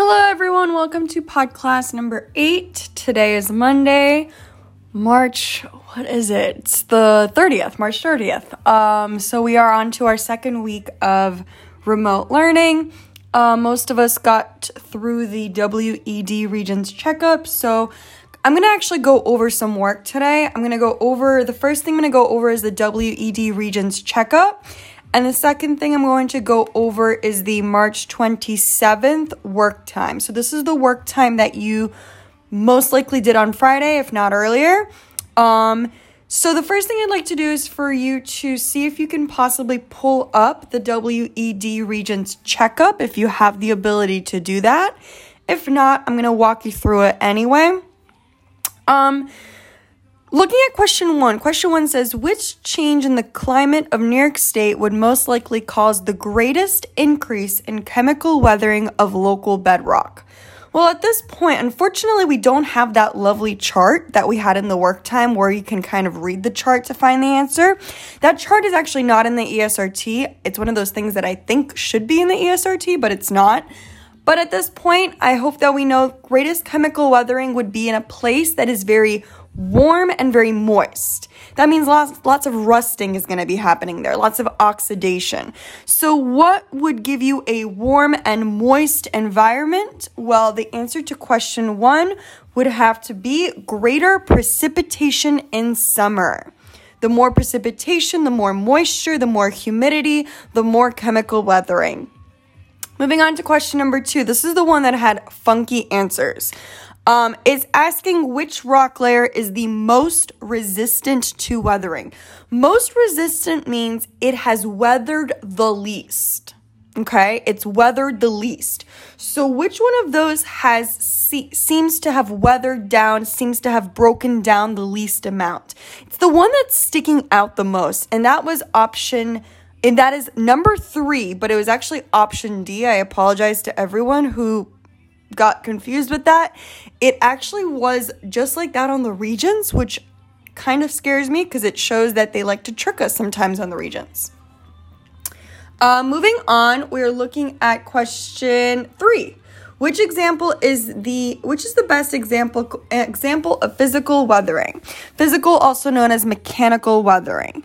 Hello, everyone. Welcome to pod class number eight. Today is Monday, March. What is it? It's the 30th, March 30th. Um, so we are on to our second week of remote learning. Uh, most of us got through the WED Regents checkup. So I'm going to actually go over some work today. I'm going to go over the first thing I'm going to go over is the WED Regents checkup. And the second thing I'm going to go over is the March 27th work time. So this is the work time that you most likely did on Friday, if not earlier. Um, so the first thing I'd like to do is for you to see if you can possibly pull up the WED Regents checkup if you have the ability to do that. If not, I'm going to walk you through it anyway. Um, Looking at question one, question one says, which change in the climate of New York State would most likely cause the greatest increase in chemical weathering of local bedrock? Well, at this point, unfortunately, we don't have that lovely chart that we had in the work time where you can kind of read the chart to find the answer. That chart is actually not in the ESRT. It's one of those things that I think should be in the ESRT, but it's not. But at this point, I hope that we know greatest chemical weathering would be in a place that is very warm and very moist. That means lots, lots of rusting is going to be happening there, lots of oxidation. So, what would give you a warm and moist environment? Well, the answer to question one would have to be greater precipitation in summer. The more precipitation, the more moisture, the more humidity, the more chemical weathering. Moving on to question number two. This is the one that had funky answers um, is asking which rock layer is the most resistant to weathering. Most resistant means it has weathered the least. Okay, it's weathered the least. So, which one of those has se- seems to have weathered down, seems to have broken down the least amount? It's the one that's sticking out the most, and that was option. And that is number three, but it was actually option D. I apologize to everyone who got confused with that. It actually was just like that on the Regents, which kind of scares me because it shows that they like to trick us sometimes on the Regents. Uh, moving on, we're looking at question three. Which example is the which is the best example example of physical weathering? Physical, also known as mechanical weathering.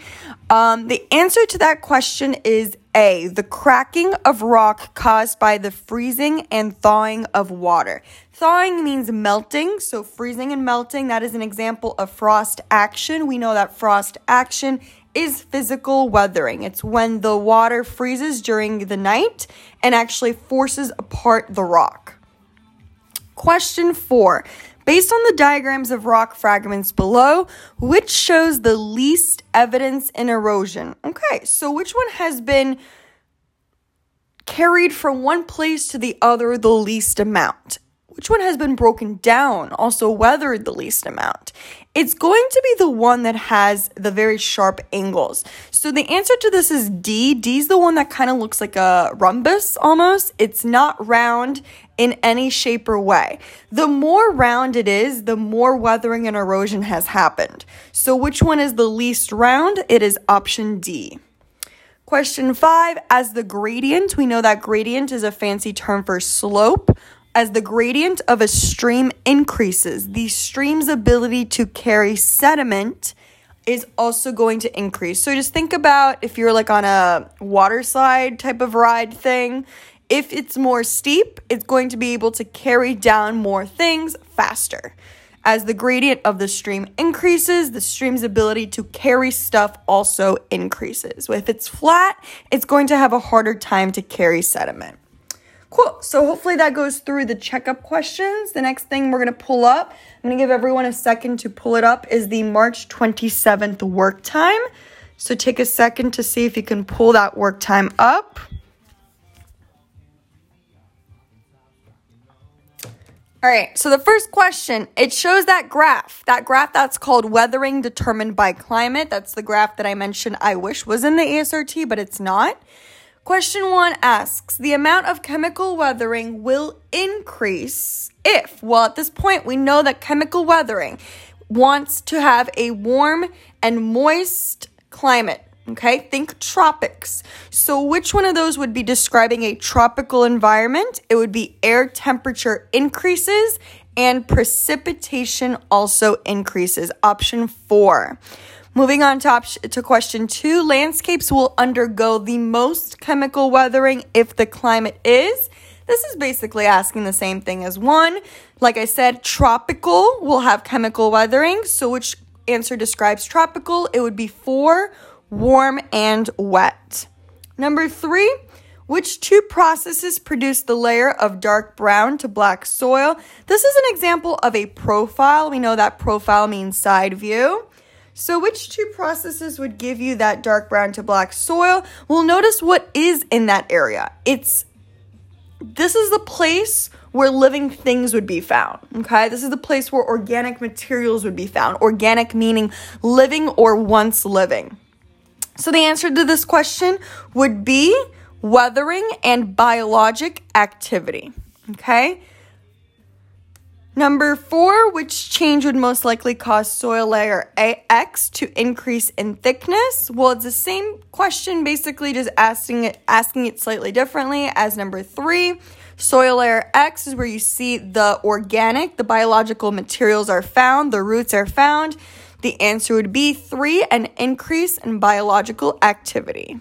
Um, the answer to that question is A, the cracking of rock caused by the freezing and thawing of water. Thawing means melting, so freezing and melting, that is an example of frost action. We know that frost action is physical weathering. It's when the water freezes during the night and actually forces apart the rock. Question four Based on the diagrams of rock fragments below, which shows the least evidence in erosion? Okay, so which one has been carried from one place to the other the least amount? Which one has been broken down, also weathered the least amount? It's going to be the one that has the very sharp angles. So the answer to this is D. D is the one that kind of looks like a rhombus almost. It's not round in any shape or way. The more round it is, the more weathering and erosion has happened. So which one is the least round? It is option D. Question five, as the gradient, we know that gradient is a fancy term for slope as the gradient of a stream increases, the stream's ability to carry sediment is also going to increase. So just think about if you're like on a water slide type of ride thing, if it's more steep, it's going to be able to carry down more things faster. As the gradient of the stream increases, the stream's ability to carry stuff also increases. If it's flat, it's going to have a harder time to carry sediment. Cool. So hopefully that goes through the checkup questions. The next thing we're going to pull up, I'm going to give everyone a second to pull it up, is the March 27th work time. So take a second to see if you can pull that work time up. All right, so the first question, it shows that graph. That graph that's called weathering determined by climate. That's the graph that I mentioned I wish was in the ESRT, but it's not. Question one asks The amount of chemical weathering will increase if, well, at this point, we know that chemical weathering wants to have a warm and moist climate. Okay, think tropics. So, which one of those would be describing a tropical environment? It would be air temperature increases and precipitation also increases. Option four. Moving on to, op- to question two landscapes will undergo the most chemical weathering if the climate is. This is basically asking the same thing as one. Like I said, tropical will have chemical weathering. So, which answer describes tropical? It would be four warm, and wet. Number three, which two processes produce the layer of dark brown to black soil? This is an example of a profile. We know that profile means side view. So, which two processes would give you that dark brown to black soil? Well, notice what is in that area. It's this is the place where living things would be found. Okay, this is the place where organic materials would be found. Organic meaning living or once living. So the answer to this question would be weathering and biologic activity. Okay? Number four, which change would most likely cause soil layer X to increase in thickness? Well, it's the same question, basically just asking it, asking it slightly differently as number three. Soil layer X is where you see the organic, the biological materials are found, the roots are found. The answer would be three an increase in biological activity.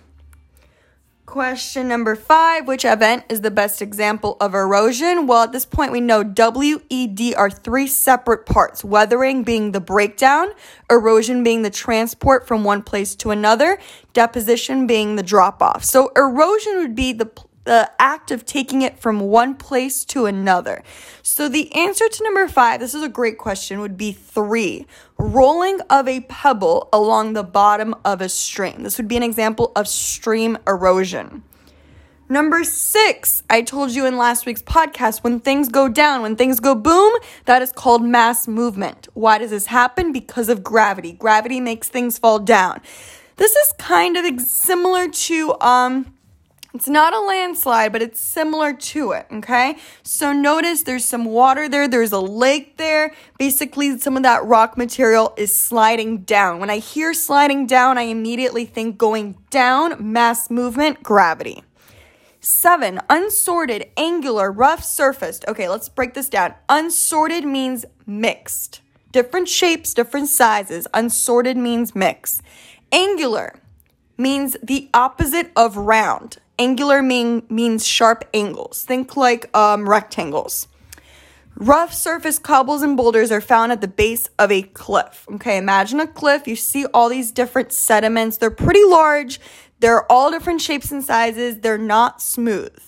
Question number five Which event is the best example of erosion? Well, at this point, we know WED are three separate parts weathering being the breakdown, erosion being the transport from one place to another, deposition being the drop off. So, erosion would be the the act of taking it from one place to another. So the answer to number five, this is a great question, would be three. Rolling of a pebble along the bottom of a stream. This would be an example of stream erosion. Number six, I told you in last week's podcast, when things go down, when things go boom, that is called mass movement. Why does this happen? Because of gravity. Gravity makes things fall down. This is kind of similar to, um, it's not a landslide, but it's similar to it, okay? So notice there's some water there, there's a lake there. Basically, some of that rock material is sliding down. When I hear sliding down, I immediately think going down, mass movement, gravity. Seven, unsorted, angular, rough surfaced. Okay, let's break this down. Unsorted means mixed. Different shapes, different sizes. Unsorted means mix. Angular means the opposite of round. Angular mean, means sharp angles. Think like um, rectangles. Rough surface cobbles and boulders are found at the base of a cliff. Okay, imagine a cliff. You see all these different sediments. They're pretty large. They're all different shapes and sizes. They're not smooth.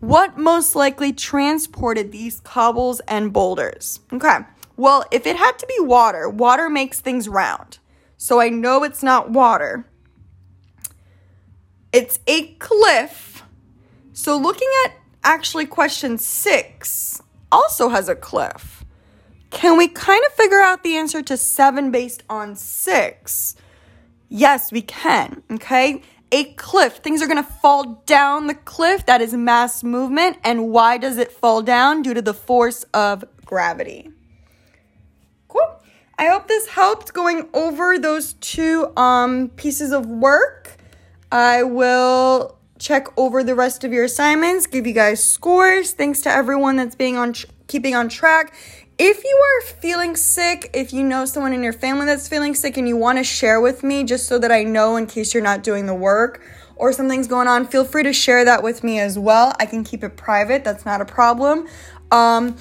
What most likely transported these cobbles and boulders? Okay, well, if it had to be water, water makes things round. So I know it's not water. It's a cliff. So looking at actually question six also has a cliff. Can we kind of figure out the answer to seven based on six? Yes, we can. Okay. A cliff. Things are going to fall down the cliff. That is mass movement. And why does it fall down? Due to the force of gravity. Cool. I hope this helped going over those two um, pieces of work. I will check over the rest of your assignments, give you guys scores. Thanks to everyone that's being on tr- keeping on track. If you are feeling sick, if you know someone in your family that's feeling sick and you want to share with me just so that I know in case you're not doing the work or something's going on, feel free to share that with me as well. I can keep it private, that's not a problem. Um,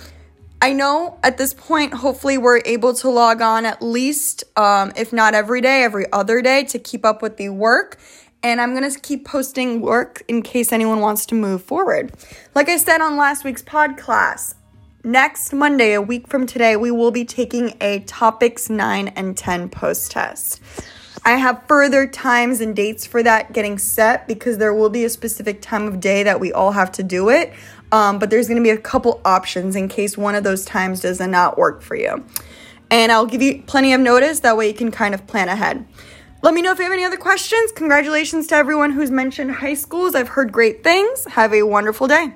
I know at this point, hopefully, we're able to log on at least, um, if not every day, every other day to keep up with the work and I'm going to keep posting work in case anyone wants to move forward. Like I said on last week's pod class, next Monday, a week from today, we will be taking a topics 9 and 10 post test. I have further times and dates for that getting set because there will be a specific time of day that we all have to do it. Um, but there's going to be a couple options in case one of those times does not work for you. And I'll give you plenty of notice. That way you can kind of plan ahead. Let me know if you have any other questions. Congratulations to everyone who's mentioned high schools. I've heard great things. Have a wonderful day.